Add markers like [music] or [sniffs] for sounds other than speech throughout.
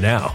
now.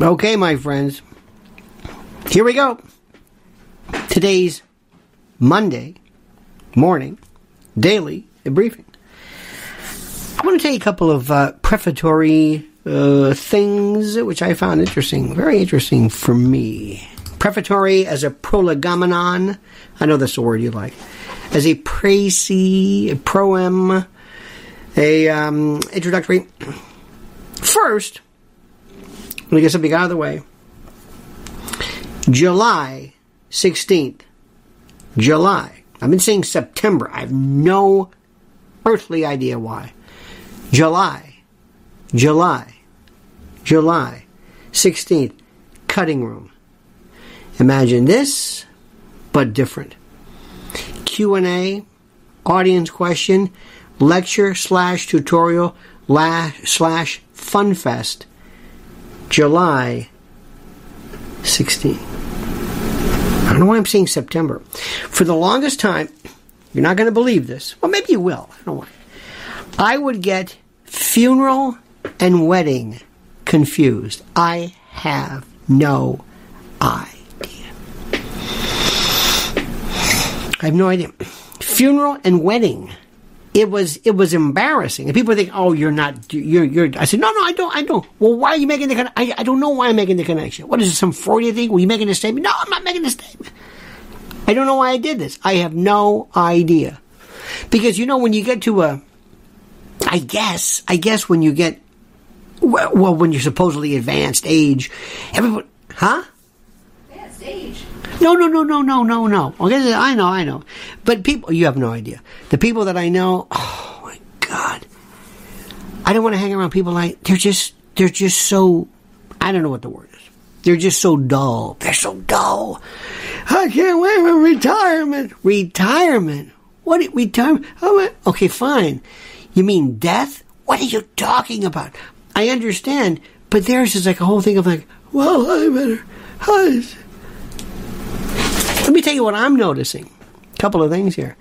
Okay, my friends. Here we go. Today's Monday morning daily briefing. I want to tell you a couple of uh, prefatory uh, things which I found interesting, very interesting for me. Prefatory as a prolegomenon. I know that's a word you like. As a précis, a proem, a um, introductory. First, let me get something out of the way. July 16th. July. I've been saying September. I have no earthly idea why. July. July. July 16th. Cutting room. Imagine this, but different. Q&A, audience question, lecture slash tutorial slash fun funfest, July 16. I don't know why I'm saying September. For the longest time, you're not going to believe this. Well, maybe you will. I don't know why. I would get funeral and wedding confused. I have no idea. I have no idea. Funeral and wedding. It was it was embarrassing, and people think, "Oh, you're not you're you're." I said, "No, no, I don't, I don't." Well, why are you making the? Con- I don't know why I'm making the connection. What is it? Some Freudian thing? Were you making a statement? No, I'm not making a statement. I don't know why I did this. I have no idea, because you know when you get to a, I guess I guess when you get, well, well when you're supposedly advanced age, everybody, huh? Advanced age. No, no, no, no, no, no, no. Okay, I know, I know. But people, you have no idea. The people that I know, oh my God. I don't want to hang around people like, they're just, they're just so, I don't know what the word is. They're just so dull. They're so dull. I can't wait for retirement. Retirement? What, retirement? Oh, okay, fine. You mean death? What are you talking about? I understand, but theirs is like a whole thing of like, well, I better, I, let me tell you what I'm noticing. A couple of things here.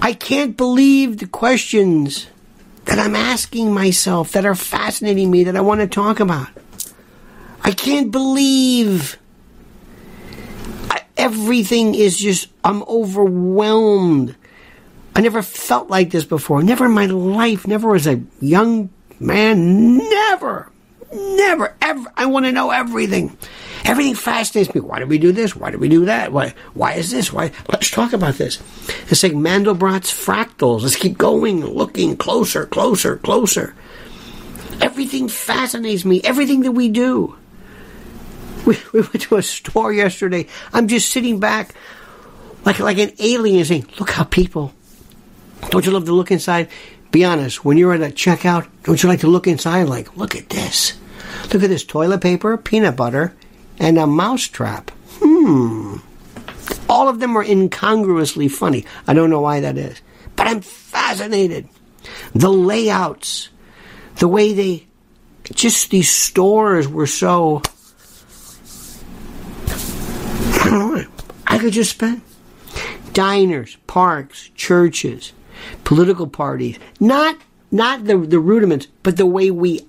I can't believe the questions that I'm asking myself that are fascinating me that I want to talk about. I can't believe I, everything is just, I'm overwhelmed. I never felt like this before. Never in my life. Never as a young man. Never. Never. Ever. I want to know everything. Everything fascinates me. Why did we do this? Why did we do that? Why? Why is this? Why? Let's talk about this. It's like Mandelbrot's fractals. Let's keep going, looking closer, closer, closer. Everything fascinates me. Everything that we do. We, we went to a store yesterday. I'm just sitting back like like an alien saying, "Look how people." Don't you love to look inside? Be honest. When you're at a checkout, don't you like to look inside? Like, look at this. Look at this toilet paper, peanut butter, and a mousetrap. Hmm. All of them are incongruously funny. I don't know why that is. But I'm fascinated. The layouts, the way they, just these stores were so. I. I could just spend. Diners, parks, churches, political parties. Not not the, the rudiments, but the way we.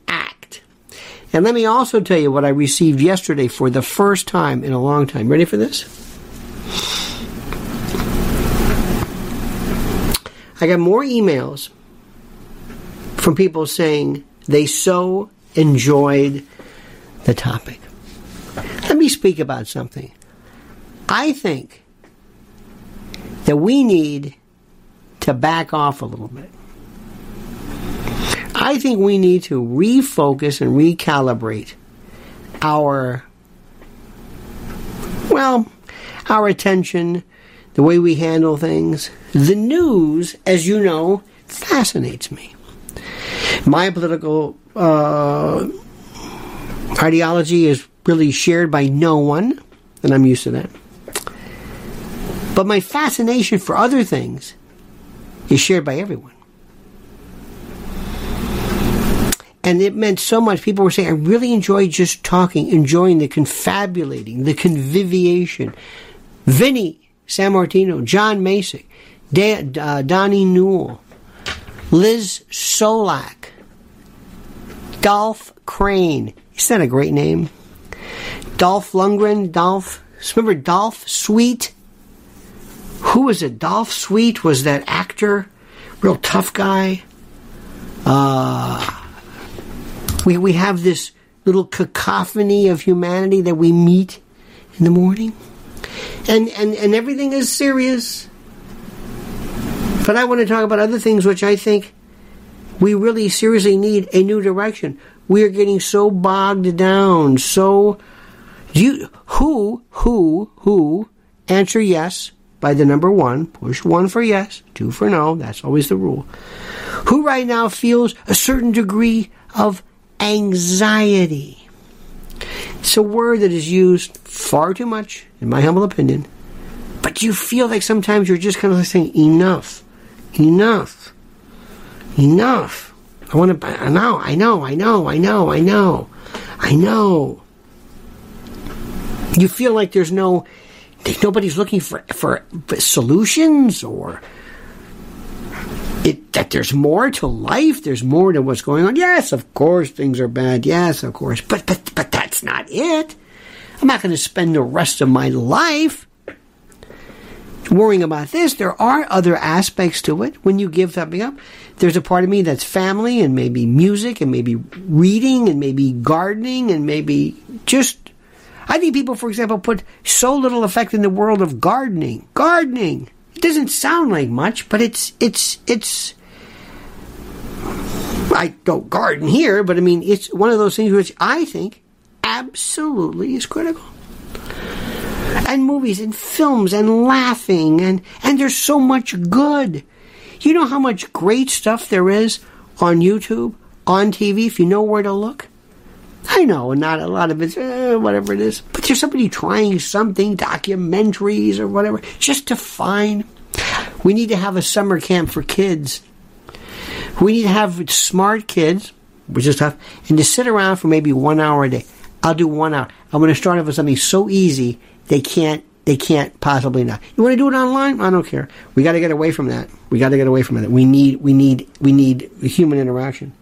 And let me also tell you what I received yesterday for the first time in a long time. Ready for this? I got more emails from people saying they so enjoyed the topic. Let me speak about something. I think that we need to back off a little bit. I think we need to refocus and recalibrate our, well, our attention, the way we handle things. The news, as you know, fascinates me. My political uh, ideology is really shared by no one, and I'm used to that. But my fascination for other things is shared by everyone. And it meant so much. People were saying, I really enjoy just talking, enjoying the confabulating, the conviviation. Vinny San Martino, John Masick, uh, Donnie Newell, Liz Solak, Dolph Crane. Isn't that a great name? Dolph Lundgren, Dolph. Remember Dolph Sweet? Who was it? Dolph Sweet was that actor, real tough guy. Uh, we, we have this little cacophony of humanity that we meet in the morning. And, and, and everything is serious. But I want to talk about other things which I think we really seriously need a new direction. We are getting so bogged down, so you who who who answer yes by the number one, push one for yes, two for no, that's always the rule. Who right now feels a certain degree of anxiety? It's a word that is used far too much, in my humble opinion. But you feel like sometimes you're just kind of saying, enough. Enough. Enough. I want to. I know. I know. I know. I know. I know. I know. You feel like there's no. Nobody's looking for for solutions or it, that there's more to life, there's more to what's going on. Yes, of course things are bad. Yes, of course. But but but that's not it. I'm not going to spend the rest of my life worrying about this. There are other aspects to it when you give something up. There's a part of me that's family and maybe music and maybe reading and maybe gardening and maybe just I think people, for example, put so little effect in the world of gardening. Gardening. Doesn't sound like much, but it's it's it's. I don't garden here, but I mean it's one of those things which I think absolutely is critical. And movies and films and laughing and and there's so much good. You know how much great stuff there is on YouTube, on TV, if you know where to look. I know, not a lot of it's eh, whatever it is, but there's somebody trying something, documentaries or whatever, just to find. We need to have a summer camp for kids. We need to have smart kids, which is tough, and to sit around for maybe one hour a day. I'll do one hour. I'm going to start off with something so easy they can't they can't possibly not. You want to do it online? I don't care. We got to get away from that. We got to get away from it. We need we need we need human interaction.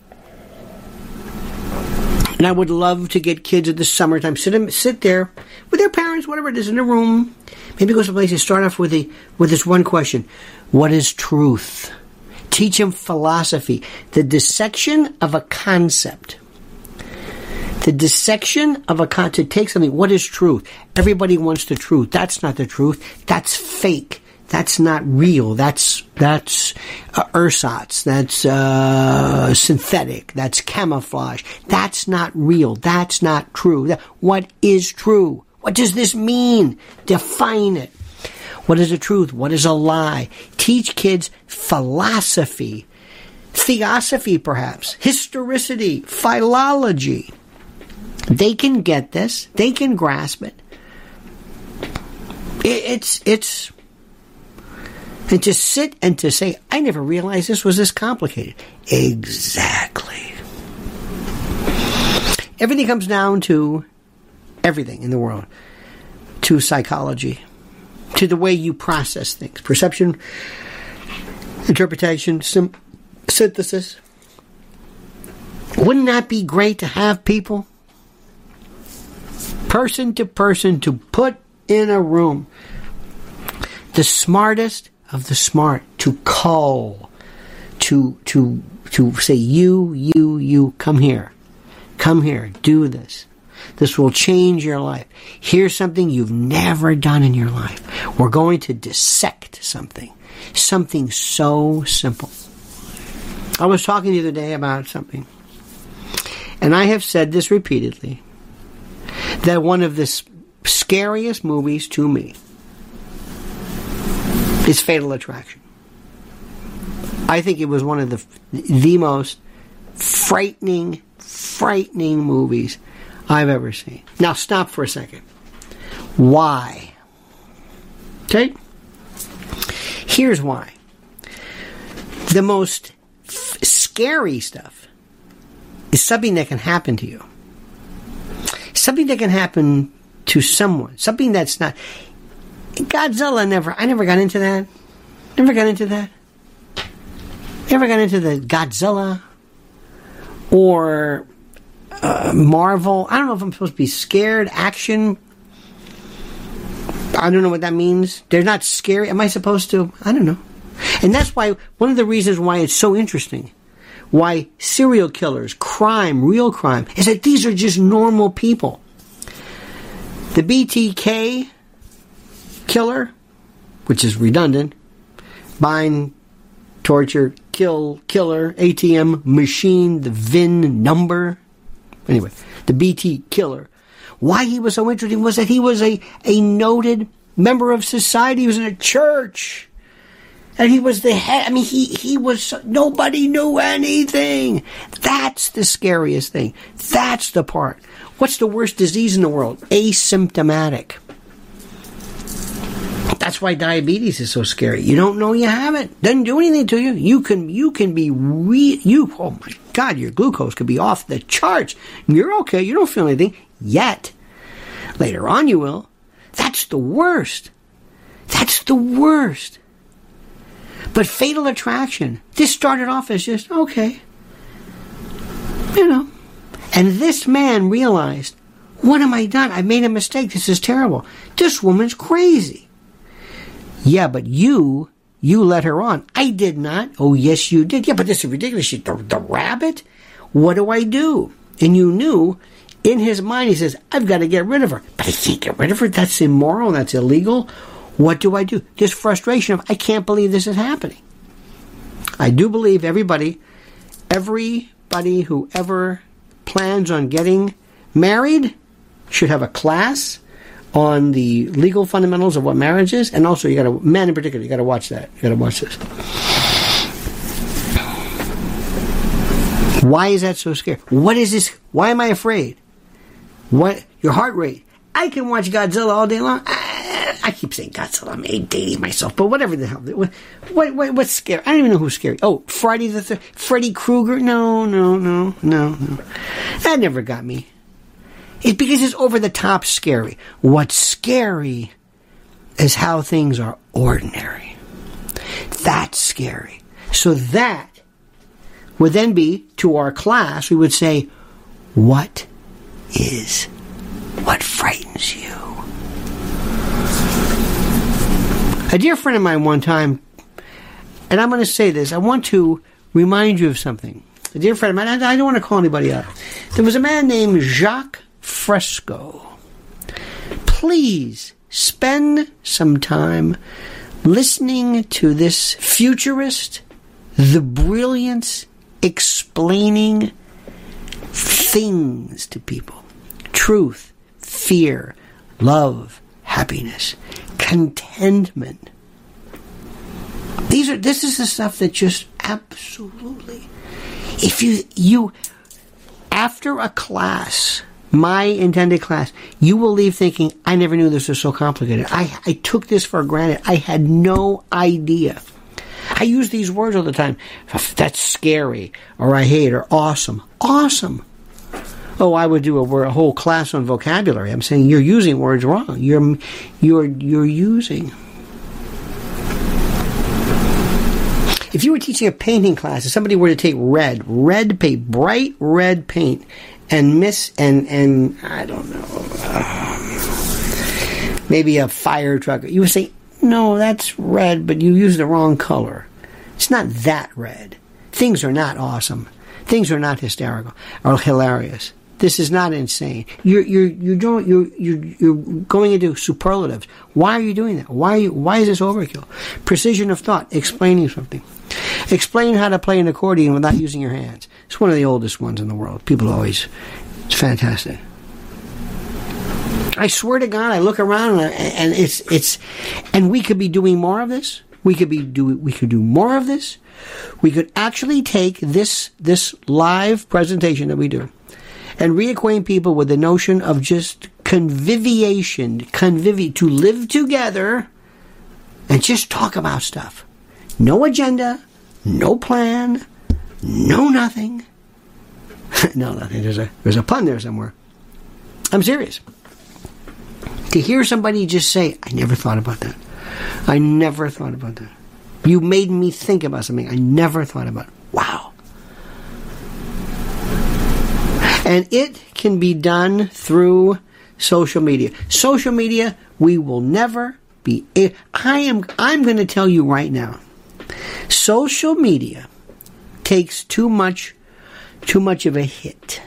And I would love to get kids at the summertime sit sit there with their parents, whatever it is, in a room. Maybe go someplace and start off with the with this one question: What is truth? Teach him philosophy, the dissection of a concept. The dissection of a concept. Take something. What is truth? Everybody wants the truth. That's not the truth. That's fake. That's not real. That's that's uh, ersatz. That's uh, synthetic. That's camouflage. That's not real. That's not true. That, what is true? What does this mean? Define it. What is the truth? What is a lie? Teach kids philosophy, theosophy, perhaps, historicity, philology. They can get this. They can grasp it. it it's it's and to sit and to say, I never realized this was this complicated. Exactly. Everything comes down to everything in the world, to psychology, to the way you process things, perception, interpretation, sim- synthesis. Wouldn't that be great to have people, person to person, to put in a room the smartest of the smart to call, to to to say you you you come here, come here, do this. This will change your life. Here's something you've never done in your life. We're going to dissect something, something so simple. I was talking the other day about something, and I have said this repeatedly that one of the scariest movies to me is Fatal Attraction. I think it was one of the the most frightening, frightening movies I've ever seen. Now stop for a second. Why? Okay? Here's why. The most f- scary stuff is something that can happen to you. Something that can happen to someone. Something that's not. Godzilla never. I never got into that. Never got into that. Never got into the Godzilla or uh, Marvel. I don't know if I'm supposed to be scared. Action. I don't know what that means. They're not scary. Am I supposed to? I don't know. And that's why one of the reasons why it's so interesting, why serial killers, crime, real crime, is that these are just normal people. The BTK killer, which is redundant, bind, torture, kill, killer, ATM machine, the VIN number. Anyway, the BT killer. Why he was so interesting was that he was a, a noted member of society. He was in a church. And he was the head. I mean, he, he was, nobody knew anything. That's the scariest thing. That's the part. What's the worst disease in the world? Asymptomatic. That's why diabetes is so scary. You don't know you have it. Doesn't do anything to you. You can you can be re you oh my god, your glucose could be off the charts. You're okay. You don't feel anything yet. Later on you will. That's the worst. That's the worst. But fatal attraction. This started off as just okay. You know. And this man realized, what am I done? I made a mistake. This is terrible. This woman's crazy. Yeah, but you, you let her on. I did not. Oh, yes, you did. Yeah, but this is ridiculous. She, the, the rabbit? What do I do? And you knew in his mind, he says, I've got to get rid of her. But I can't get rid of her. That's immoral. That's illegal. What do I do? This frustration of, I can't believe this is happening. I do believe everybody, everybody who ever plans on getting married should have a class on the legal fundamentals of what marriage is, and also you got to men in particular, you got to watch that. You got to watch this. Why is that so scary? What is this? Why am I afraid? What your heart rate? I can watch Godzilla all day long. I, keep saying Godzilla. I'm dating myself, but whatever the hell. What, what, what, what's scary? I don't even know who's scary. Oh, Friday the Third, Freddy Krueger. No, no, no, no, no. That never got me. It's because it's over the top scary. What's scary is how things are ordinary. That's scary. So that would then be to our class, we would say, What is what frightens you? A dear friend of mine one time, and I'm going to say this, I want to remind you of something. A dear friend of mine, I don't want to call anybody out. There was a man named Jacques Fresco. Please spend some time listening to this futurist, the brilliance explaining things to people truth, fear, love, happiness, contentment. These are this is the stuff that just absolutely if you you after a class my intended class, you will leave thinking, I never knew this was so complicated. I, I took this for granted. I had no idea. I use these words all the time. That's scary, or I hate, or awesome. Awesome. Oh, I would do a, a whole class on vocabulary. I'm saying you're using words wrong. You're, you're, you're using. If you were teaching a painting class, if somebody were to take red, red paint, bright red paint, and miss and and I don't know, um, maybe a fire truck, you would say, no, that's red, but you use the wrong color. It's not that red. Things are not awesome. Things are not hysterical or hilarious. This is not insane. You're you're you're doing you're you're you're going into superlatives. Why are you doing that? Why you, why is this overkill? Precision of thought, explaining something. Explain how to play an accordion without using your hands. It's one of the oldest ones in the world. People always, it's fantastic. I swear to God, I look around and, and it's it's, and we could be doing more of this. We could be do we could do more of this. We could actually take this this live presentation that we do and reacquaint people with the notion of just conviviation, convivi to live together and just talk about stuff. No agenda, no plan, no nothing. [laughs] no nothing. There's a there's a pun there somewhere. I'm serious. To hear somebody just say, I never thought about that. I never thought about that. You made me think about something I never thought about. Wow. And it can be done through social media. Social media, we will never be I am I'm going to tell you right now. Social media takes too much too much of a hit.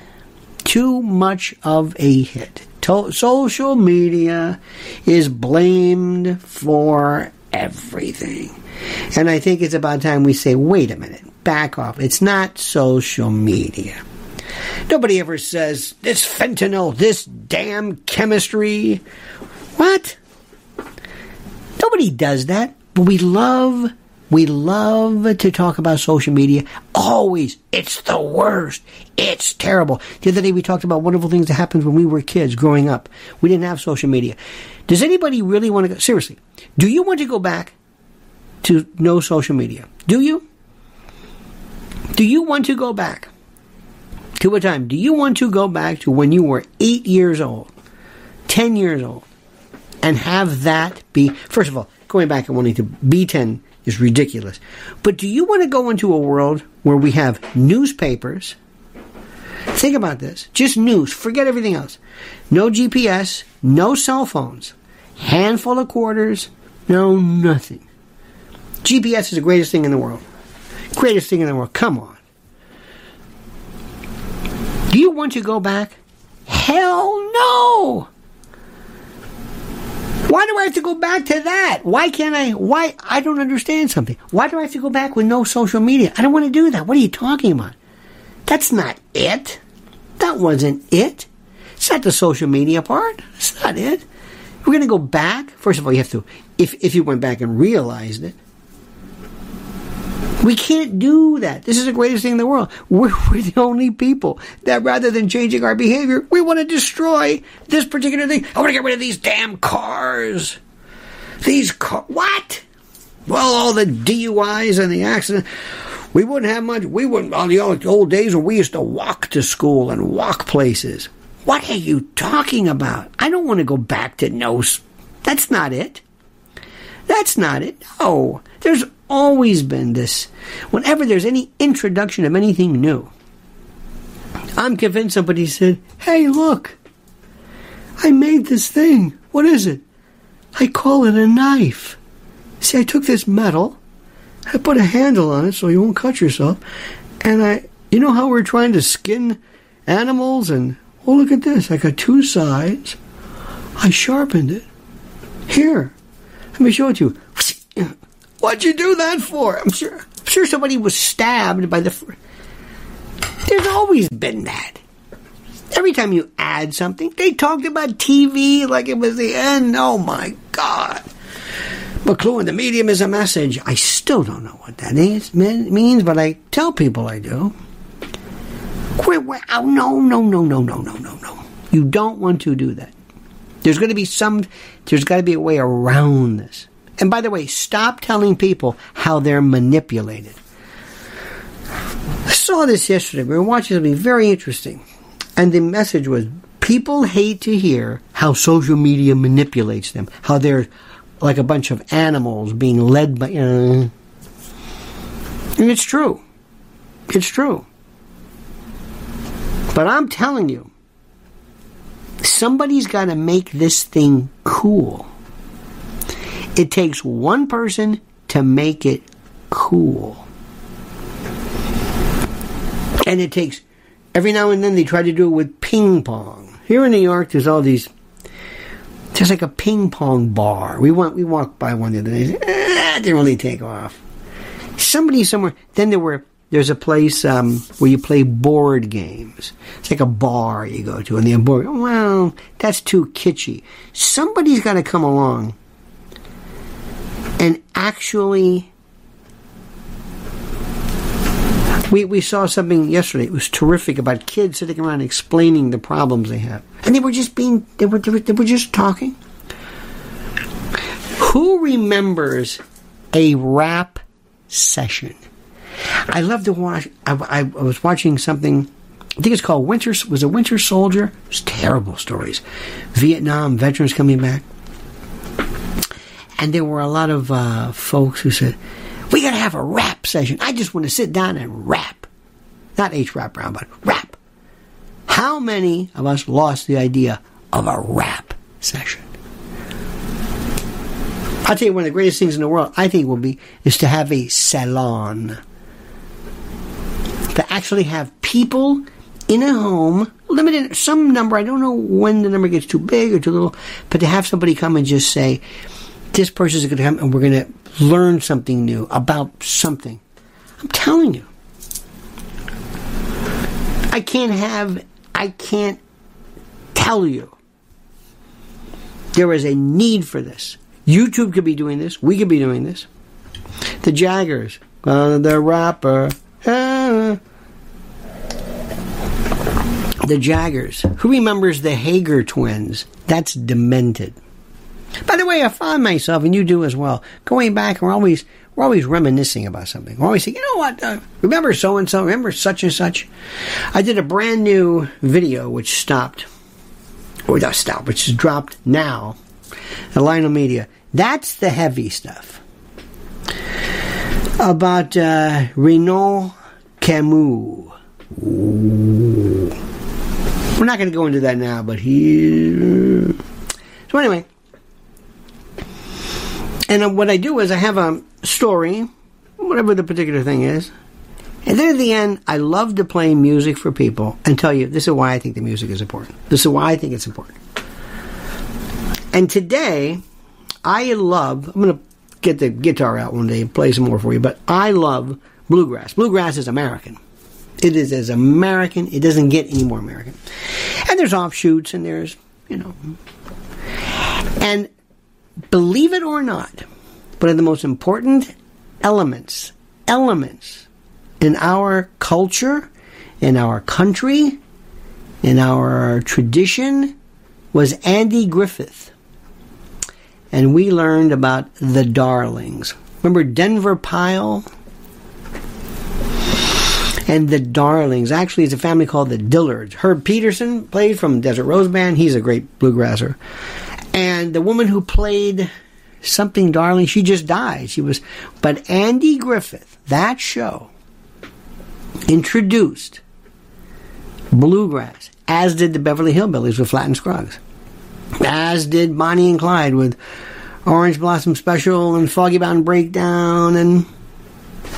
Too much of a hit. To- social media is blamed for everything. And I think it's about time we say, wait a minute, back off. It's not social media. Nobody ever says, this fentanyl, this damn chemistry. What? Nobody does that. But we love We love to talk about social media. Always. It's the worst. It's terrible. The other day we talked about wonderful things that happened when we were kids growing up. We didn't have social media. Does anybody really want to go? Seriously. Do you want to go back to no social media? Do you? Do you want to go back to a time? Do you want to go back to when you were eight years old, 10 years old, and have that be, first of all, going back and wanting to be 10 is ridiculous. But do you want to go into a world where we have newspapers? Think about this. Just news. Forget everything else. No GPS, no cell phones, handful of quarters, no nothing. GPS is the greatest thing in the world. Greatest thing in the world. Come on. Do you want to go back? Hell no! Why do I have to go back to that? Why can't I? Why? I don't understand something. Why do I have to go back with no social media? I don't want to do that. What are you talking about? That's not it. That wasn't it. It's not the social media part. It's not it. We're going to go back. First of all, you have to, if, if you went back and realized it, we can't do that. This is the greatest thing in the world. We're, [laughs] we're, the only people that rather than changing our behavior, we want to destroy this particular thing. I want to get rid of these damn cars. These cars. What? Well, all the DUIs and the accidents. We wouldn't have much. We wouldn't, on the old, old days when we used to walk to school and walk places. What are you talking about? I don't want to go back to no. That's not it. That's not it. No. There's always been this. Whenever there's any introduction of anything new, I'm convinced somebody said, Hey, look, I made this thing. What is it? I call it a knife. See, I took this metal, I put a handle on it so you won't cut yourself, and I, you know how we're trying to skin animals and, oh, look at this. I got two sides. I sharpened it. Here, let me show it to you. What'd you do that for? I'm sure. I'm sure somebody was stabbed by the. Fr- There's always been that. Every time you add something, they talked about TV like it was the end. Oh my God. McLuhan, the medium is a message. I still don't know what that is, means, but I tell people I do. Quit. Oh, no, no, no, no, no, no, no, no. You don't want to do that. There's going to be some, there's got to be a way around this. And by the way, stop telling people how they're manipulated. I saw this yesterday. We were watching something very interesting. And the message was people hate to hear how social media manipulates them, how they're like a bunch of animals being led by. Uh, and it's true. It's true. But I'm telling you, somebody's got to make this thing cool. It takes one person to make it cool. And it takes, every now and then they try to do it with ping pong. Here in New York, there's all these, there's like a ping pong bar. We went, we walked by one the other day. Eh, didn't really take off. Somebody somewhere, then there were, there's a place um, where you play board games. It's like a bar you go to, and the board. Well, that's too kitschy. Somebody's got to come along and actually we, we saw something yesterday. It was terrific about kids sitting around explaining the problems they have, and they were just being they were they were, they were just talking. Who remembers a rap session? I love to watch. I, I, I was watching something. I think it's called Winter. Was a Winter Soldier? It was terrible stories. Vietnam veterans coming back. And there were a lot of uh, folks who said, we got to have a rap session. I just want to sit down and rap. Not H. Rap Brown, but rap. How many of us lost the idea of a rap session? I'll tell you one of the greatest things in the world, I think, will be, is to have a salon. To actually have people in a home, limited, some number, I don't know when the number gets too big or too little, but to have somebody come and just say, this person is going to come and we're going to learn something new about something. I'm telling you. I can't have, I can't tell you. There is a need for this. YouTube could be doing this. We could be doing this. The Jaggers. Uh, the rapper. Uh, the Jaggers. Who remembers the Hager twins? That's demented. By the way, I find myself, and you do as well, going back, and we're always we're always reminiscing about something. We're always saying, you know what? Uh, remember so and so? Remember such and such? I did a brand new video which stopped, or not stopped, which is dropped now at Lionel Media. That's the heavy stuff about uh, Renaud Camus. Ooh. We're not going to go into that now, but he. So anyway, and uh, what I do is I have a story, whatever the particular thing is, and then at the end, I love to play music for people and tell you this is why I think the music is important. This is why I think it's important. And today, I love. I'm going to get the guitar out one day and play some more for you. But I love bluegrass. Bluegrass is American. It is as American. It doesn't get any more American. And there's offshoots and there's, you know. And believe it or not, one of the most important elements, elements in our culture, in our country, in our tradition was Andy Griffith and we learned about the Darlings. Remember Denver Pyle? And the Darlings. Actually, it's a family called the Dillards. Herb Pedersen played from Desert Rose Band. He's a great bluegrasser. And the woman who played something darling, she just died. She was, but Andy Griffith, that show, introduced bluegrass, as did the Beverly Hillbillies with Flatt and Scruggs as did Bonnie and Clyde with Orange Blossom Special and Foggy Mountain Breakdown, and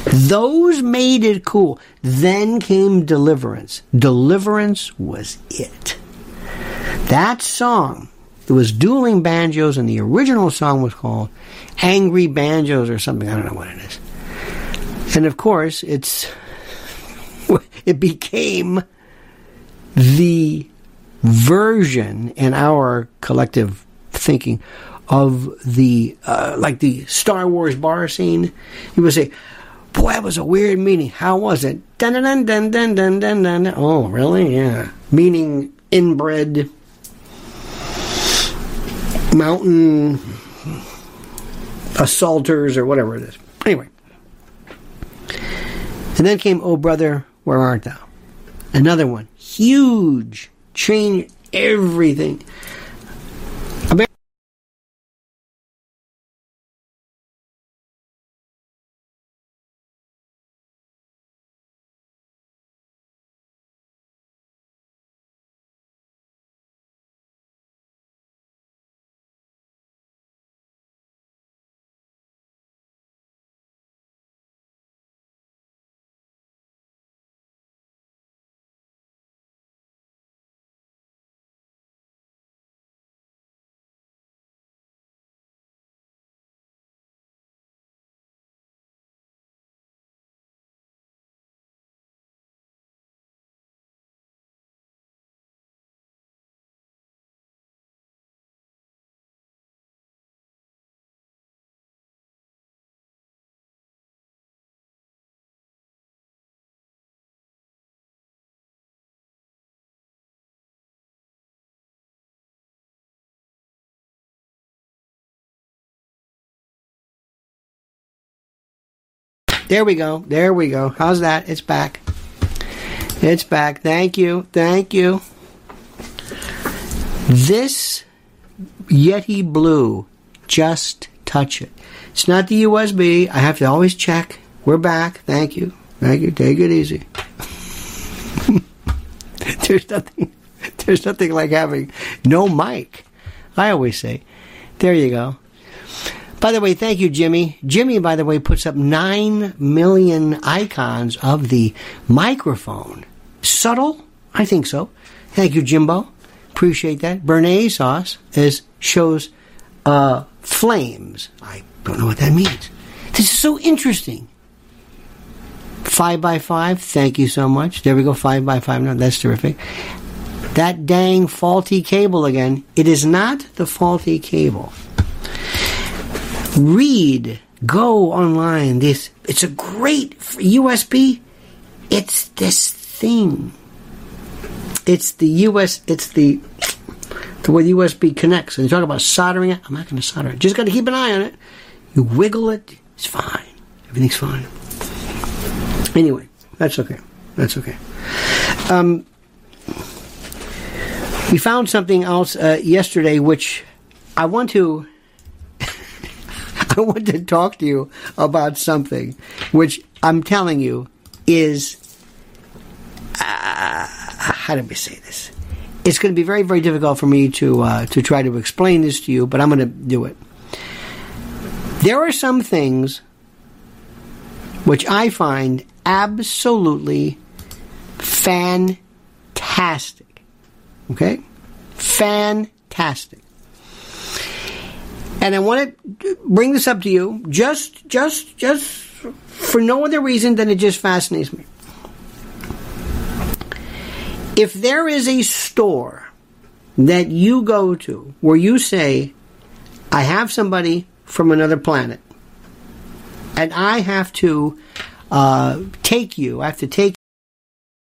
those made it cool. Then came Deliverance. Deliverance was it. That song, it was dueling banjos, and the original song was called Angry Banjos or something. I don't know what it is. And of course, it's [laughs] it became the version in our collective thinking of the uh, like the Star Wars bar scene. You would say, "Boy, that was a weird meaning. How was it?" Dun dun dun dun dun dun dun. Oh, really? Yeah. Meaning inbred mountain assaulters or whatever it is. Anyway. And then came Oh Brother, Where Art Thou? Another one. Huge change everything. There we go. There we go. How's that? It's back. It's back. Thank you. Thank you. This Yeti Blue, just touch it. It's not the USB. I have to always check. We're back. Thank you. Thank you. Take it easy. [laughs] there's nothing. There's nothing like having no mic. I always say. There you go. By the way, thank you, Jimmy. Jimmy, by the way, puts up 9 million icons of the microphone. Subtle? I think so. Thank you, Jimbo. Appreciate that. Bernaise sauce is shows uh, flames. I don't know what that means. This is so interesting. Five by five. Thank you so much. There we go. Five by five. No, that's terrific. That dang faulty cable again. It is not the faulty cable read go online. This it's a great USB. It's this thing. It's the US. It's the the way the USB connects. And you talk about soldering it. I'm not going to solder it. Just got to keep an eye on it. You wiggle it. It's fine. Everything's fine. Anyway, that's okay. That's okay. Um, we found something else uh, yesterday, which I want to. [laughs] I want to talk to you about something, which I'm telling you is. Uh, how do we say this? It's going to be very, very difficult for me to uh, to try to explain this to you, but I'm going to do it. There are some things which I find absolutely fantastic. Okay? Fantastic. And I want to bring this up to you just just just for no other reason than it just fascinates me. If there is a store that you go to where you say, I have somebody from another planet, and I have to uh, take you, I have to take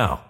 now.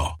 now.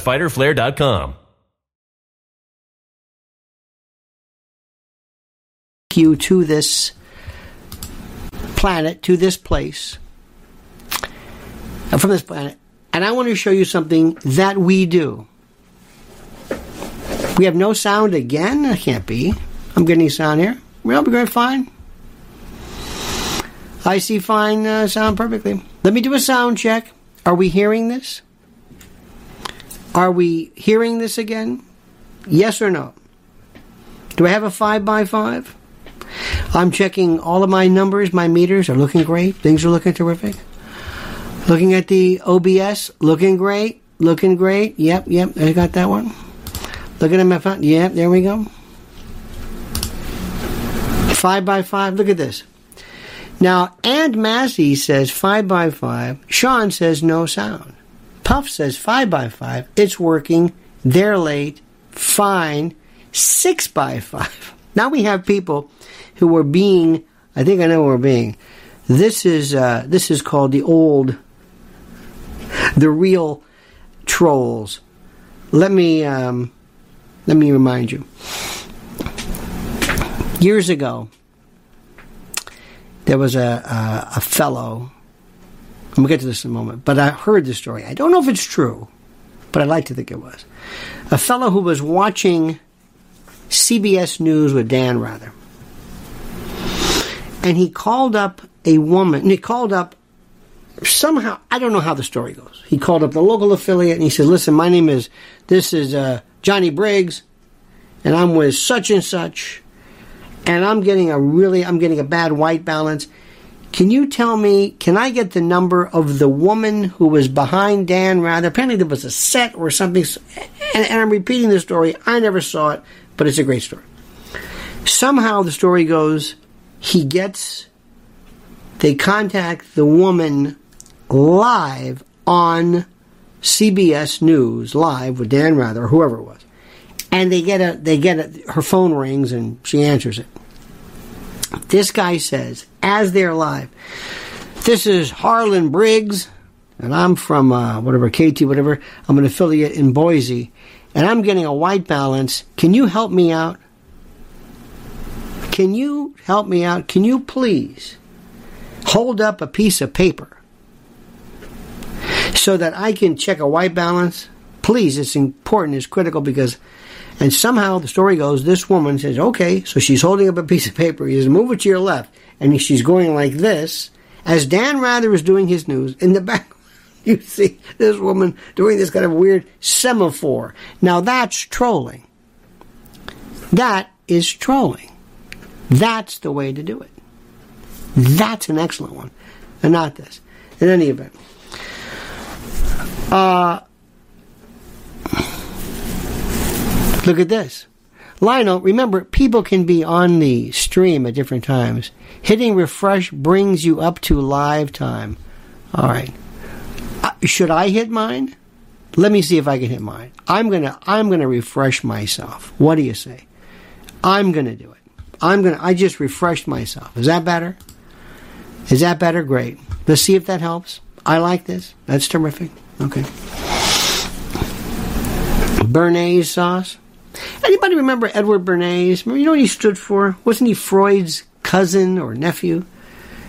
www.fighterflare.com. you to this planet, to this place, from this planet, and I want to show you something that we do. We have no sound again? That can't be. I'm getting sound here. We'll be great, fine. I see fine uh, sound perfectly. Let me do a sound check. Are we hearing this? Are we hearing this again? Yes or no? Do I have a 5 by 5 I'm checking all of my numbers, my meters are looking great. Things are looking terrific. Looking at the OBS, looking great, looking great. Yep, yep, I got that one. Looking at my phone, yep, there we go. Five by five, look at this. Now, Aunt Massey says five by five. Sean says no sound. Puff says five by five. It's working. They're late. Fine. Six by five. [laughs] Now we have people who are being. I think I know who we're being. This is uh, this is called the old, the real trolls. Let me um, let me remind you. Years ago, there was a, a, a fellow. To get to this in a moment, but I heard the story. I don't know if it's true, but I like to think it was. A fellow who was watching CBS News with Dan Rather. And he called up a woman, and he called up somehow, I don't know how the story goes. He called up the local affiliate and he said, Listen, my name is, this is uh, Johnny Briggs, and I'm with such and such, and I'm getting a really, I'm getting a bad white balance. Can you tell me, can I get the number of the woman who was behind Dan Rather? Apparently there was a set or something, and, and I'm repeating the story. I never saw it, but it's a great story. Somehow the story goes, he gets, they contact the woman live on CBS News, live with Dan Rather, or whoever it was. And they get a, they get a, her phone rings and she answers it. This guy says, as they're live, this is Harlan Briggs, and I'm from uh, whatever, KT, whatever. I'm an affiliate in Boise, and I'm getting a white balance. Can you help me out? Can you help me out? Can you please hold up a piece of paper so that I can check a white balance? Please, it's important, it's critical because, and somehow the story goes, this woman says, okay, so she's holding up a piece of paper. He says, move it to your left. And she's going like this, as Dan Rather is doing his news. In the [laughs] back, you see this woman doing this kind of weird semaphore. Now that's trolling. That is trolling. That's the way to do it. That's an excellent one. And not this. In any event. Uh, look at this. Lionel, remember, people can be on the stream at different times. Hitting refresh brings you up to live time. All right. Uh, should I hit mine? Let me see if I can hit mine. I'm gonna I'm gonna refresh myself. What do you say? I'm gonna do it. I'm gonna I just refreshed myself. Is that better? Is that better? Great. Let's see if that helps. I like this. That's terrific. Okay. Bernays sauce. Anybody remember Edward Bernays? You know what he stood for? Wasn't he Freud's cousin or nephew?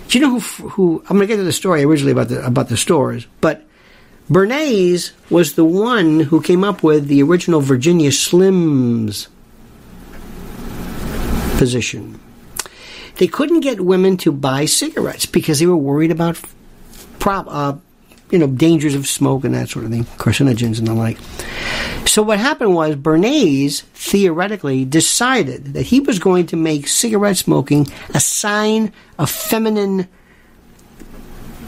Do you know who? Who? I'm going to get to the story originally about the about the stores, but Bernays was the one who came up with the original Virginia Slims position. They couldn't get women to buy cigarettes because they were worried about prop, uh, you know, dangers of smoke and that sort of thing, carcinogens and the like. So what happened was Bernays theoretically decided that he was going to make cigarette smoking a sign of feminine,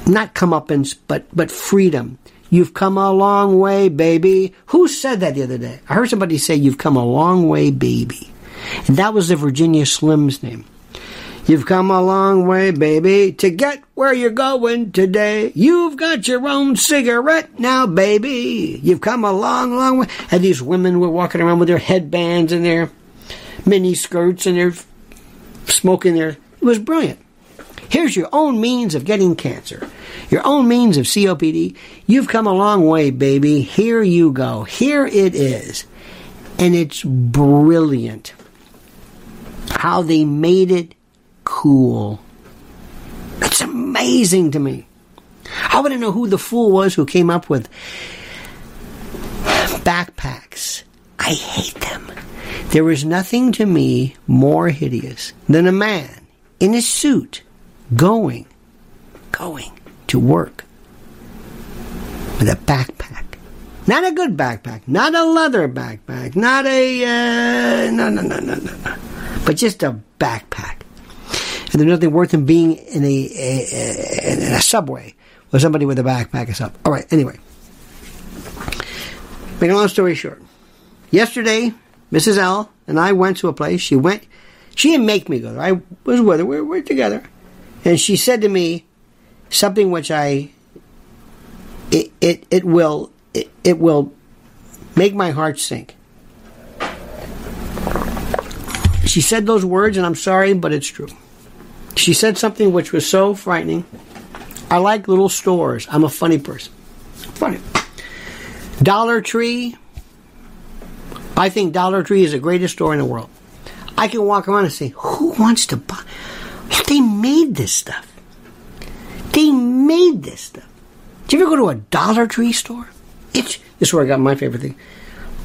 not comeuppance, but but freedom. You've come a long way, baby. Who said that the other day? I heard somebody say, "You've come a long way, baby," and that was the Virginia Slim's name. You've come a long way, baby, to get where you're going today. You've got your own cigarette now, baby. You've come a long, long way. And these women were walking around with their headbands and their mini skirts and their smoking their. It was brilliant. Here's your own means of getting cancer, your own means of COPD. You've come a long way, baby. Here you go. Here it is. And it's brilliant how they made it cool. It's amazing to me. I want to know who the fool was who came up with backpacks. I hate them. There is nothing to me more hideous than a man in a suit going, going to work with a backpack. Not a good backpack, not a leather backpack, not a uh, no no no no no, no, but just a backpack. And there's nothing worse than being in a, a, a a subway with somebody with a backpack or something. All right. Anyway, make a long story short, yesterday Mrs. L and I went to a place. She went. She didn't make me go there. I was with her. We were together, and she said to me something which I it it, it will it, it will make my heart sink. She said those words, and I'm sorry, but it's true. She said something which was so frightening. I like little stores. I'm a funny person. Funny. Dollar Tree. I think Dollar Tree is the greatest store in the world. I can walk around and say, who wants to buy? They made this stuff. They made this stuff. Did you ever go to a Dollar Tree store? It's this is where I got my favorite thing.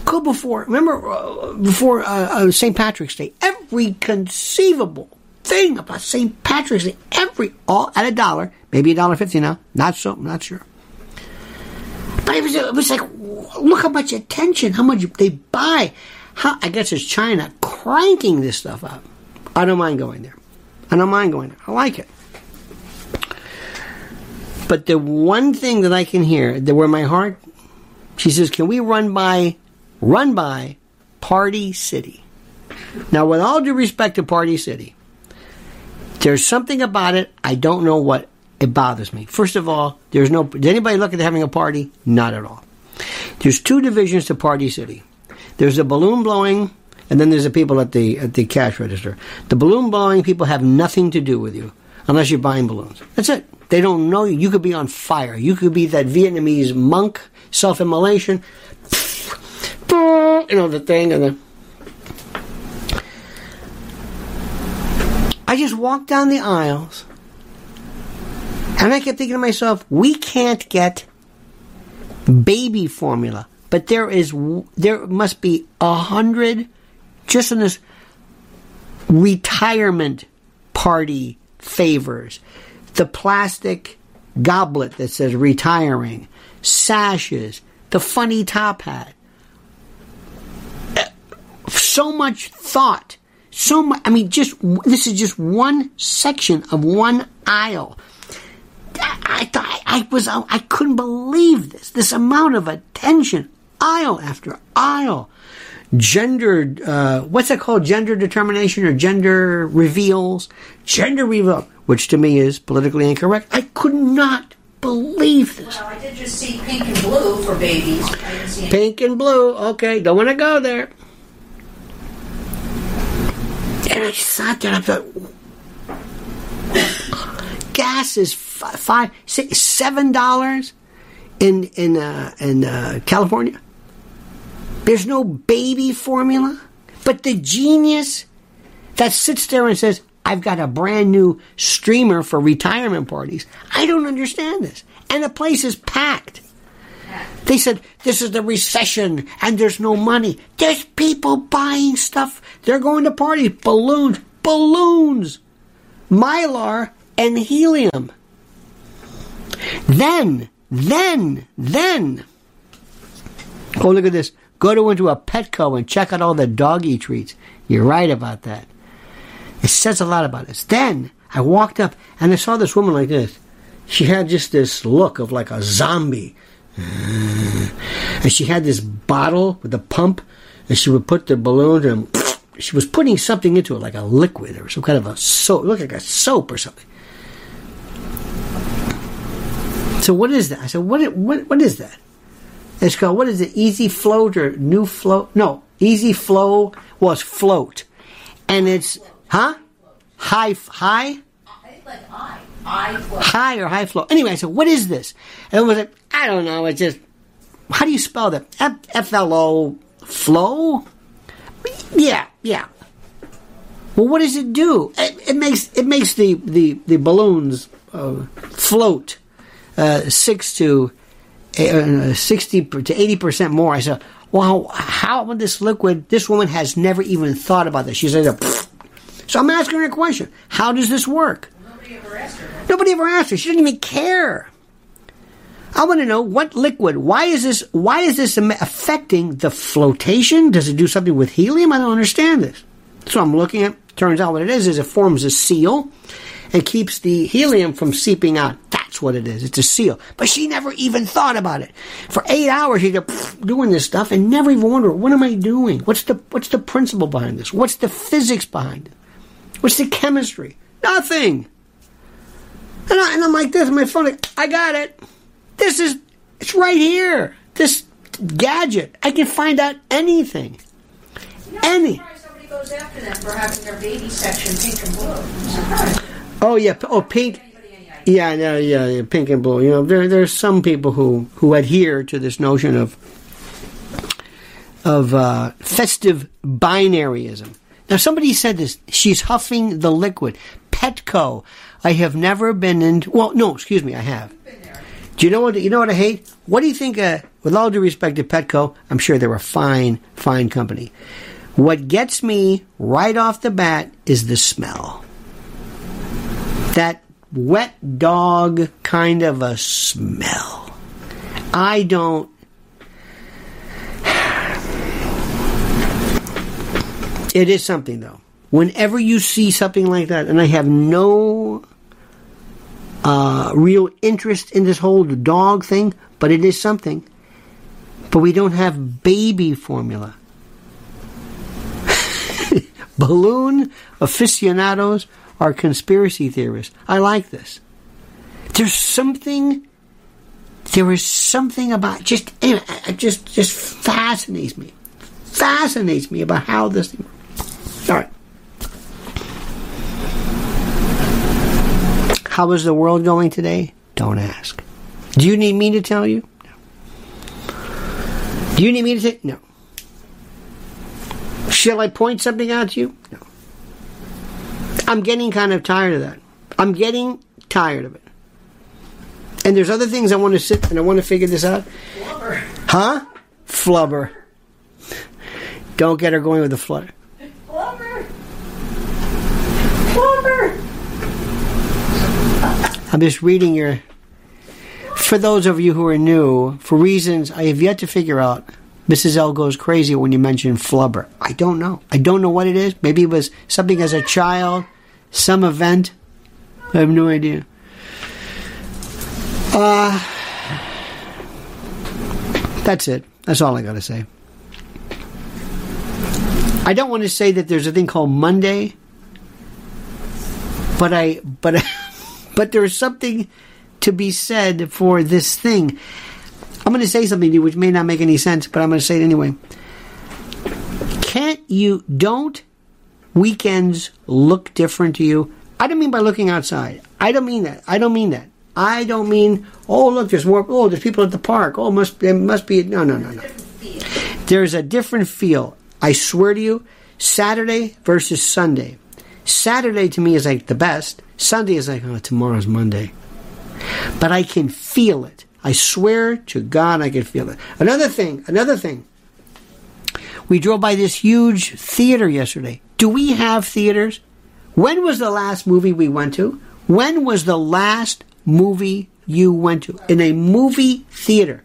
Go before, remember uh, before uh, uh, St. Patrick's Day, every conceivable thing about St. Patrick's Day, every all at a dollar, maybe a dollar fifty now, not so, not sure. But it was, it was like, look how much attention, how much they buy. How I guess it's China cranking this stuff up. I don't mind going there. I don't mind going there. I like it. But the one thing that I can hear, that where my heart, she says, can we run by, run by Party City? Now, with all due respect to Party City, there's something about it, I don't know what, it bothers me. First of all, there's no, did anybody look at having a party? Not at all. There's two divisions to Party City. There's the balloon blowing, and then there's the people at the, at the cash register. The balloon blowing people have nothing to do with you, unless you're buying balloons. That's it. They don't know you. You could be on fire. You could be that Vietnamese monk, self-immolation. [sniffs] You know, the thing and the. I just walked down the aisles and I kept thinking to myself, we can't get baby formula, but there is, there must be a hundred just in this retirement party favors the plastic goblet that says retiring, sashes, the funny top hat. So much thought. So much, I mean, just, this is just one section of one aisle. I thought, I was, I couldn't believe this. This amount of attention, aisle after aisle. Gender, uh, what's it called? Gender determination or gender reveals? Gender reveal which to me is politically incorrect. I could not believe this. Well, I did just see pink and blue for babies. Pink and blue. Okay, don't want to go there. And I sat there and I thought, gas is five, six, seven dollars in in uh, in uh, California. There's no baby formula, but the genius that sits there and says, I've got a brand new streamer for retirement parties. I don't understand this. And the place is packed. They said, this is the recession and there's no money. There's people buying stuff. They're going to parties. Balloons. Balloons. Mylar and helium. Then, then, then. Oh, look at this. Go to into a Petco and check out all the doggy treats. You're right about that. It says a lot about us. Then I walked up and I saw this woman like this. She had just this look of like a zombie. [sighs] And she had this bottle with a pump, and she would put the balloon and [sniffs] she was putting something into it, like a liquid or some kind of a soap. It looked like a soap or something. So what is that? I said, what, what, what is that? It's called, what is it? Easy float or new float? No, easy flow was float. And it's, Huh? High, high? I think Like high. High flow. High or high flow. Anyway, I said, what is this? And it was like, I don't know, it's just, how do you spell that? F L O flow? Yeah, yeah. Well, what does it do? It, it makes it makes the the the balloons uh, float uh, six to uh, sixty to eighty percent more. I said, well, how, how this liquid? This woman has never even thought about this. She said, so I'm asking her a question. How does this work? Nobody ever asked her. She didn't even care. I want to know what liquid. Why is this? Why is this affecting the flotation? Does it do something with helium? I don't understand this. So I'm looking at. Turns out what it is is it forms a seal and keeps the helium from seeping out. That's what it is. It's a seal. But she never even thought about it. For eight hours, she's doing this stuff and never even wondered, what am I doing? What's the what's the principle behind this? What's the physics behind it? What's the chemistry? Nothing. And, I, and I'm like this my phone. Like, I got it. This is it's right here. This gadget. I can find out anything. Any. Somebody goes after them for having their baby section pink and blue. Oh yeah. Oh pink. Idea? Yeah, yeah, yeah, pink and blue. You know, there there's some people who who adhere to this notion of of uh, festive binaryism. Now, somebody said this. She's huffing the liquid. Petco. I have never been into. Well, no, excuse me, I have. Do you know what? You know what I hate? What do you think? Uh, with all due respect to Petco, I'm sure they're a fine, fine company. What gets me right off the bat is the smell that wet dog kind of a smell. I don't. [sighs] It is something, though. Whenever you see something like that, and I have no uh, real interest in this whole dog thing, but it is something. But we don't have baby formula. [laughs] Balloon aficionados are conspiracy theorists. I like this. There's something. There is something about just anyway, it just just fascinates me. Fascinates me about how this thing. All right. How is the world going today? Don't ask. Do you need me to tell you? No. Do you need me to say no? Shall I point something out to you? No. I'm getting kind of tired of that. I'm getting tired of it. And there's other things I want to sit and I want to figure this out. Flubber. Huh? Flubber. Don't get her going with the flutter. Flubber. Flubber. I'm just reading your. For those of you who are new, for reasons I have yet to figure out, Mrs. L goes crazy when you mention flubber. I don't know. I don't know what it is. Maybe it was something as a child, some event. I have no idea. Uh, that's it. That's all I got to say. I don't want to say that there's a thing called Monday, but I, but, but there's something to be said for this thing. I'm going to say something to you which may not make any sense, but I'm going to say it anyway. Can't you, don't weekends look different to you? I don't mean by looking outside. I don't mean that. I don't mean that. I don't mean, oh, look, there's more, oh, there's people at the park. Oh, must, there must be, no, no, no, no. There's a different feel. I swear to you, Saturday versus Sunday. Saturday to me is like the best. Sunday is like, oh, tomorrow's Monday. But I can feel it. I swear to God, I can feel it. Another thing, another thing. We drove by this huge theater yesterday. Do we have theaters? When was the last movie we went to? When was the last movie you went to? In a movie theater.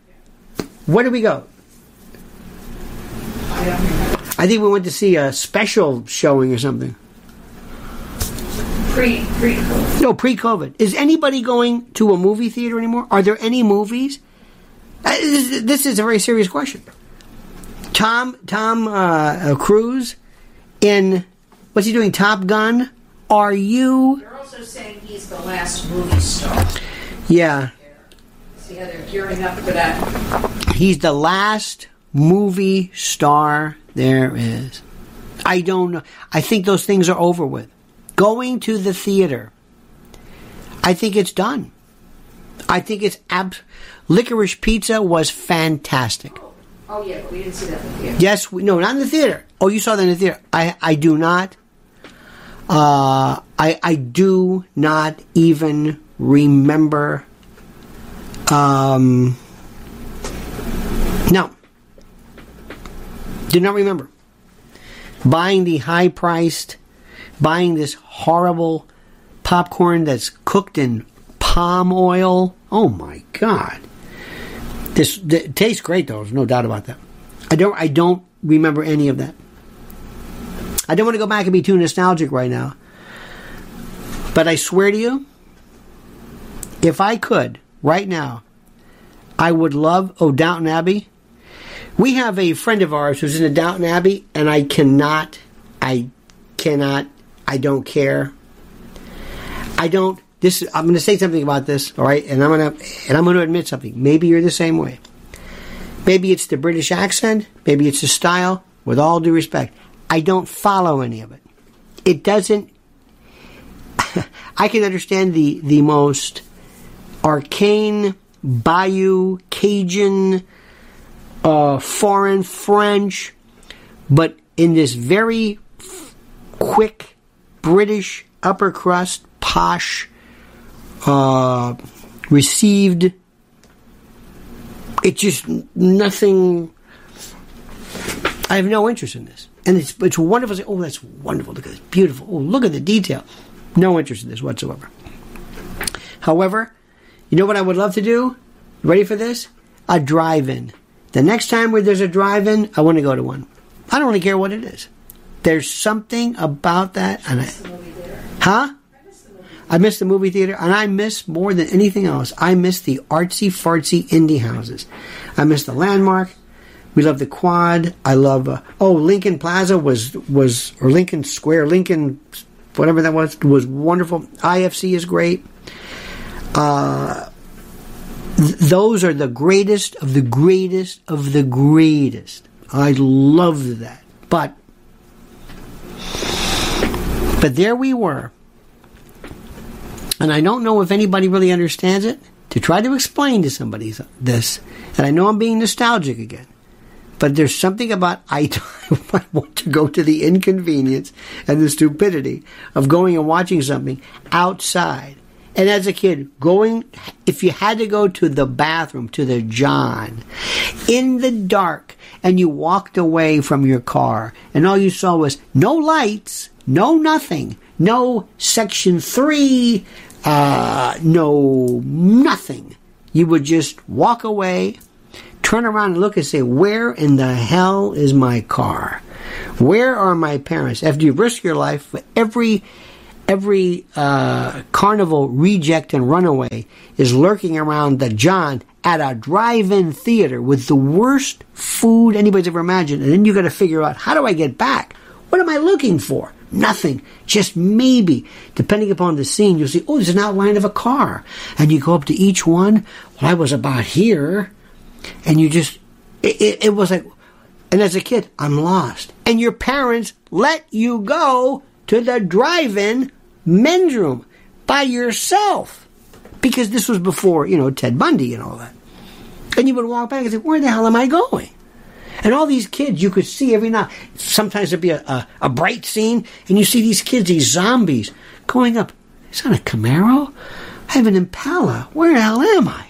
Where did we go? I think we went to see a special showing or something. Pre pre COVID. No, pre-COVID. Is anybody going to a movie theater anymore? Are there any movies? Uh, This this is a very serious question. Tom Tom uh, Cruise in what's he doing? Top Gun. Are you? They're also saying he's the last movie star. Yeah, See how they're gearing up for that. he's the last movie star there is. I don't know. I think those things are over with. Going to the theater. I think it's done. I think it's ab. Licorice Pizza was fantastic. Oh yeah, but we didn't see that in the theater. Yes, we, no, not in the theater. Oh, you saw that in the theater. I, I do not. Uh, I, I do not even remember. Um, no, did not remember buying the high-priced, buying this horrible popcorn that's cooked in palm oil. Oh my god! This tastes great though. There's no doubt about that. I don't. I don't remember any of that. I don't want to go back and be too nostalgic right now. But I swear to you, if I could right now, I would love Oh Downton Abbey. We have a friend of ours who's in the Downton Abbey, and I cannot, I cannot, I don't care. I don't. This I'm going to say something about this, all right? And I'm going to and I'm going to admit something. Maybe you're the same way. Maybe it's the British accent. Maybe it's the style. With all due respect, I don't follow any of it. It doesn't. [laughs] I can understand the the most arcane Bayou Cajun, uh, foreign French, but in this very f- quick British upper crust, posh, uh, received. It's just nothing. I have no interest in this, and it's it's wonderful. Oh, that's wonderful! Look at this, beautiful. Oh, look at the detail. No interest in this whatsoever. However, you know what I would love to do? Ready for this? A drive-in. The next time where there's a drive-in, I want to go to one. I don't really care what it is. There's something about that, and I, huh? I miss the movie theater, and I miss more than anything else. I miss the artsy fartsy indie houses. I miss the landmark. We love the quad. I love. Uh, oh, Lincoln Plaza was was or Lincoln Square, Lincoln, whatever that was, was wonderful. IFC is great. Uh, th- those are the greatest of the greatest of the greatest. I love that. But but there we were. And I don't know if anybody really understands it. To try to explain to somebody this, and I know I'm being nostalgic again, but there's something about [laughs] I, I want to go to the inconvenience and the stupidity of going and watching something outside. And as a kid, going, if you had to go to the bathroom, to the John, in the dark, and you walked away from your car, and all you saw was no lights, no nothing, no section three, uh, no nothing. You would just walk away, turn around and look and say, Where in the hell is my car? Where are my parents? After you risk your life for every every uh, carnival reject and runaway is lurking around the John at a drive-in theater with the worst food anybody's ever imagined, and then you got to figure out how do I get back? What am I looking for? Nothing. Just maybe. Depending upon the scene, you'll see, oh, there's an outline of a car. And you go up to each one. Well, I was about here. And you just, it, it, it was like, and as a kid, I'm lost. And your parents let you go to the drive in men's room by yourself. Because this was before, you know, Ted Bundy and all that. And you would walk back and say, where the hell am I going? And all these kids you could see every now. Sometimes there'd be a, a, a bright scene, and you see these kids, these zombies, going up. Is that a Camaro? I have an Impala. Where the hell am I?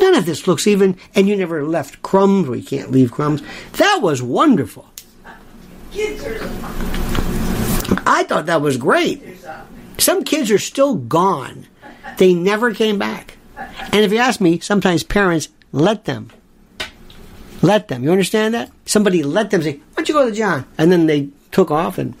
None of this looks even. And you never left crumbs. We can't leave crumbs. That was wonderful. Kids are I thought that was great. Some kids are still gone. They never came back. And if you ask me, sometimes parents let them. Let them. You understand that? Somebody let them say, Why don't you go to John? And then they took off and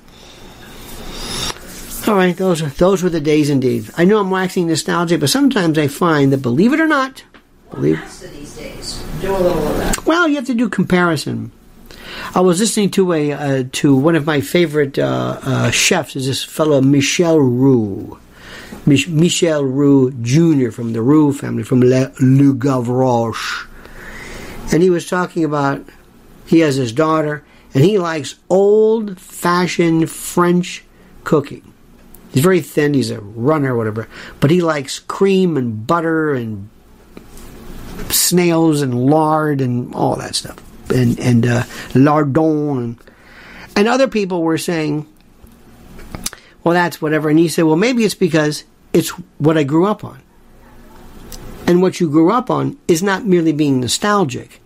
all right, those those were the days indeed. I know I'm waxing nostalgic, but sometimes I find that, believe it or not, believe these days. Do a little of that. well, you have to do comparison. I was listening to a uh, to one of my favorite uh, uh, chefs is this fellow Michel Roux, Mich- Michel Roux Jr. from the Roux family from Le, Le Gavroche, and he was talking about he has his daughter and he likes old fashioned French cooking. He's very thin. He's a runner, or whatever, but he likes cream and butter and snails and lard and all that stuff, and and uh, lardon, and, and other people were saying, "Well, that's whatever." And he said, "Well, maybe it's because it's what I grew up on, and what you grew up on is not merely being nostalgic;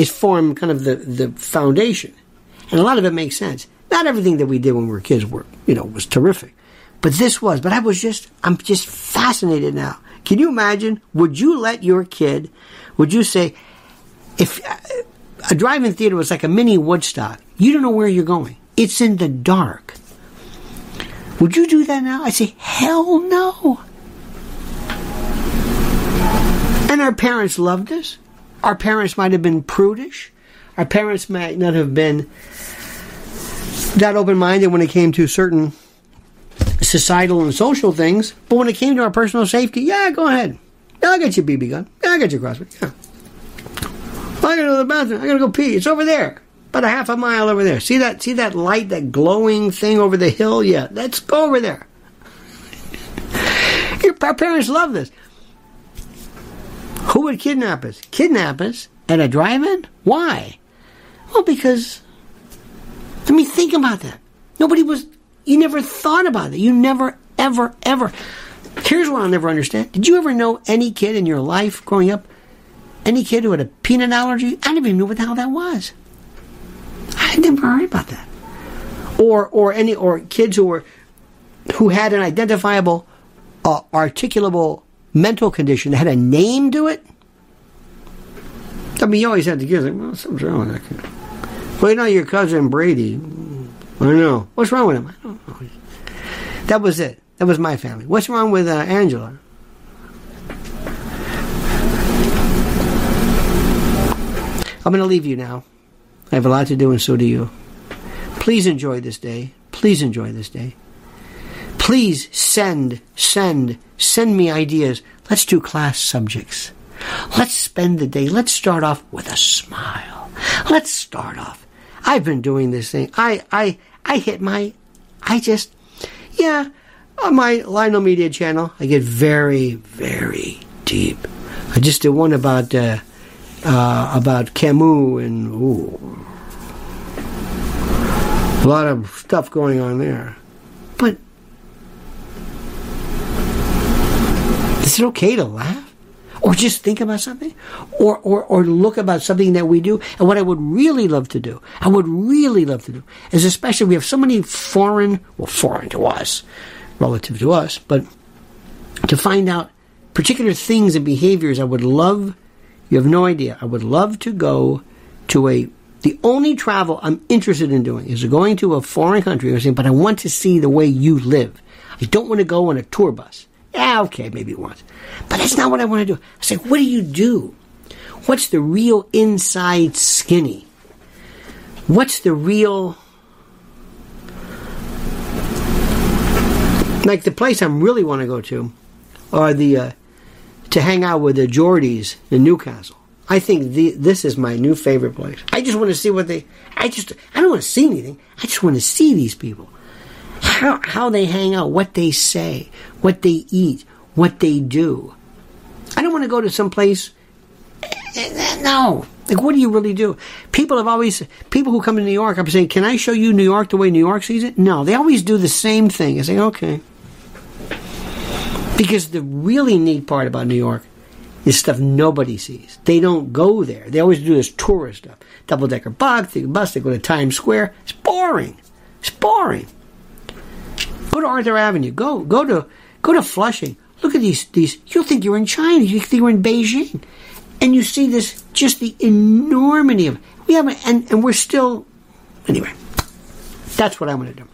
it formed kind of the the foundation, and a lot of it makes sense. Not everything that we did when we were kids were, you know, was terrific." But this was, but I was just, I'm just fascinated now. Can you imagine? Would you let your kid, would you say, if uh, a drive-in theater was like a mini Woodstock, you don't know where you're going. It's in the dark. Would you do that now? I say, hell no. And our parents loved us. Our parents might have been prudish. Our parents might not have been that open minded when it came to certain societal and social things. But when it came to our personal safety, yeah, go ahead. Yeah, I got your BB gun. Yeah, I got your crossbow. Yeah. I gotta go to the bathroom. I gotta go pee. It's over there. About a half a mile over there. See that see that light, that glowing thing over the hill? Yeah, let's go over there. [laughs] Your parents love this. Who would kidnap us? Kidnap us at a drive-in? Why? Well, because I mean, think about that. Nobody was. You never thought about it. You never, ever, ever. Here's what I'll never understand. Did you ever know any kid in your life growing up any kid who had a peanut allergy, I never even knew what the hell that was. I never heard about that. Or or any or kids who were who had an identifiable, uh, articulable mental condition that had a name to it. I mean, you always had to kids like, well, something's wrong with that kid. Well, you know, your cousin Brady. I don't know. What's wrong with him? I don't know. That was it. That was my family. What's wrong with uh, Angela? I'm going to leave you now. I have a lot to do, and so do you. Please enjoy this day. Please enjoy this day. Please send, send, send me ideas. Let's do class subjects. Let's spend the day. Let's start off with a smile. Let's start off. I've been doing this thing. I, I, I hit my, I just, yeah, on my Lionel Media channel, I get very, very deep. I just did one about, uh, uh, about Camus and ooh, a lot of stuff going on there. But is it okay to laugh? Or just think about something? Or, or, or look about something that we do? And what I would really love to do, I would really love to do, is especially we have so many foreign, well, foreign to us, relative to us, but to find out particular things and behaviors I would love you have no idea. I would love to go to a. The only travel I'm interested in doing is going to a foreign country, or saying, but I want to see the way you live. I don't want to go on a tour bus. Yeah, okay, maybe once. But that's not what I want to do. I say, what do you do? What's the real inside skinny? What's the real. Like the place I really want to go to are the uh, to hang out with the Geordies in Newcastle. I think the, this is my new favorite place. I just want to see what they. I just. I don't want to see anything. I just want to see these people. How how they hang out, what they say, what they eat, what they do. I don't want to go to some place. Eh, no. Like, what do you really do? People have always, people who come to New York, I'm saying, can I show you New York the way New York sees it? No. They always do the same thing. I say, okay. Because the really neat part about New York is stuff nobody sees. They don't go there. They always do this tourist stuff. Double decker bus, they bus, they go to Times Square. It's boring. It's boring. Go to Arthur Avenue. Go go to go to Flushing. Look at these these. You'll think you're in China. You think you're in Beijing, and you see this just the enormity of. We have and and we're still anyway. That's what I'm going to do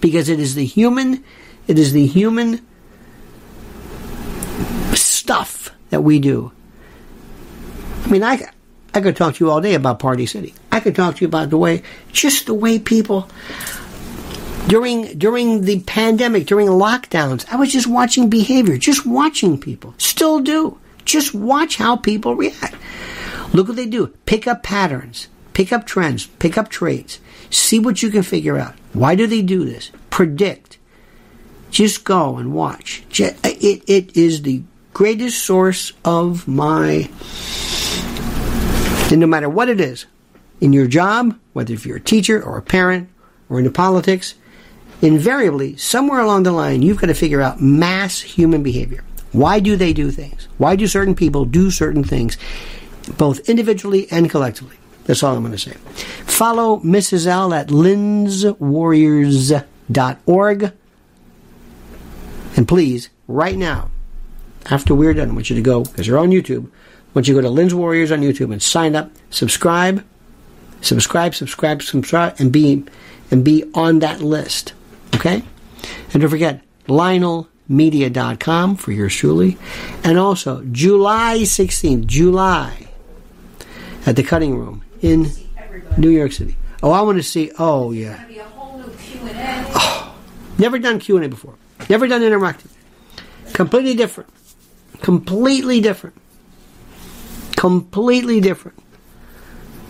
because it is the human. It is the human stuff that we do. I mean, I, I could talk to you all day about Party City. I could talk to you about the way, just the way people during during the pandemic, during lockdowns, I was just watching behavior, just watching people. Still do. Just watch how people react. Look what they do. Pick up patterns, pick up trends, pick up traits. See what you can figure out. Why do they do this? Predict. Just go and watch. It, it is the greatest source of my, and no matter what it is, in your job, whether if you're a teacher or a parent or into politics, invariably, somewhere along the line, you've got to figure out mass human behavior. Why do they do things? Why do certain people do certain things, both individually and collectively? That's all I'm going to say. Follow Mrs. L at lynnswarriors.org. And please, right now, after we're done, I want you to go, because you're on YouTube, I want you to go to Lynn's Warriors on YouTube and sign up, subscribe, subscribe, subscribe, subscribe, and be and be on that list. Okay? And don't forget, LionelMedia.com for yours truly. And also, July 16th, July, at the Cutting Room in New York City. Oh, I want to see, oh, yeah. Be a whole new Q&A. Oh, never done Q&A before. Never done interactive. Completely different. Completely different. Completely different.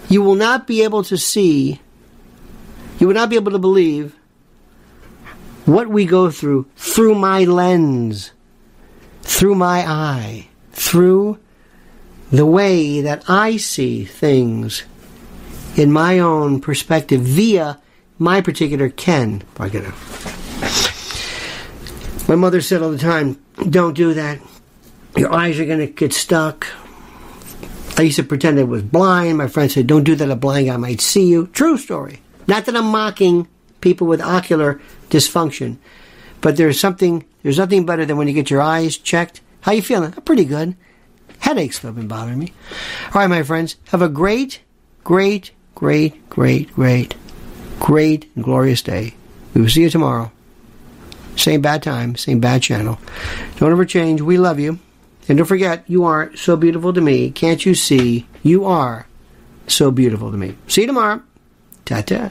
You will not be able to see, you will not be able to believe what we go through through my lens, through my eye, through the way that I see things in my own perspective via my particular Ken. My mother said all the time, don't do that. Your eyes are going to get stuck. I used to pretend I was blind. My friend said, don't do that. A blind guy might see you. True story. Not that I'm mocking people with ocular dysfunction, but there's something, there's nothing better than when you get your eyes checked. How you feeling? Pretty good. Headaches have been bothering me. All right, my friends, have a great, great, great, great, great, great, and glorious day. We will see you tomorrow. Same bad time, same bad channel. Don't ever change. We love you. And don't forget, you are so beautiful to me. Can't you see? You are so beautiful to me. See you tomorrow. Ta ta.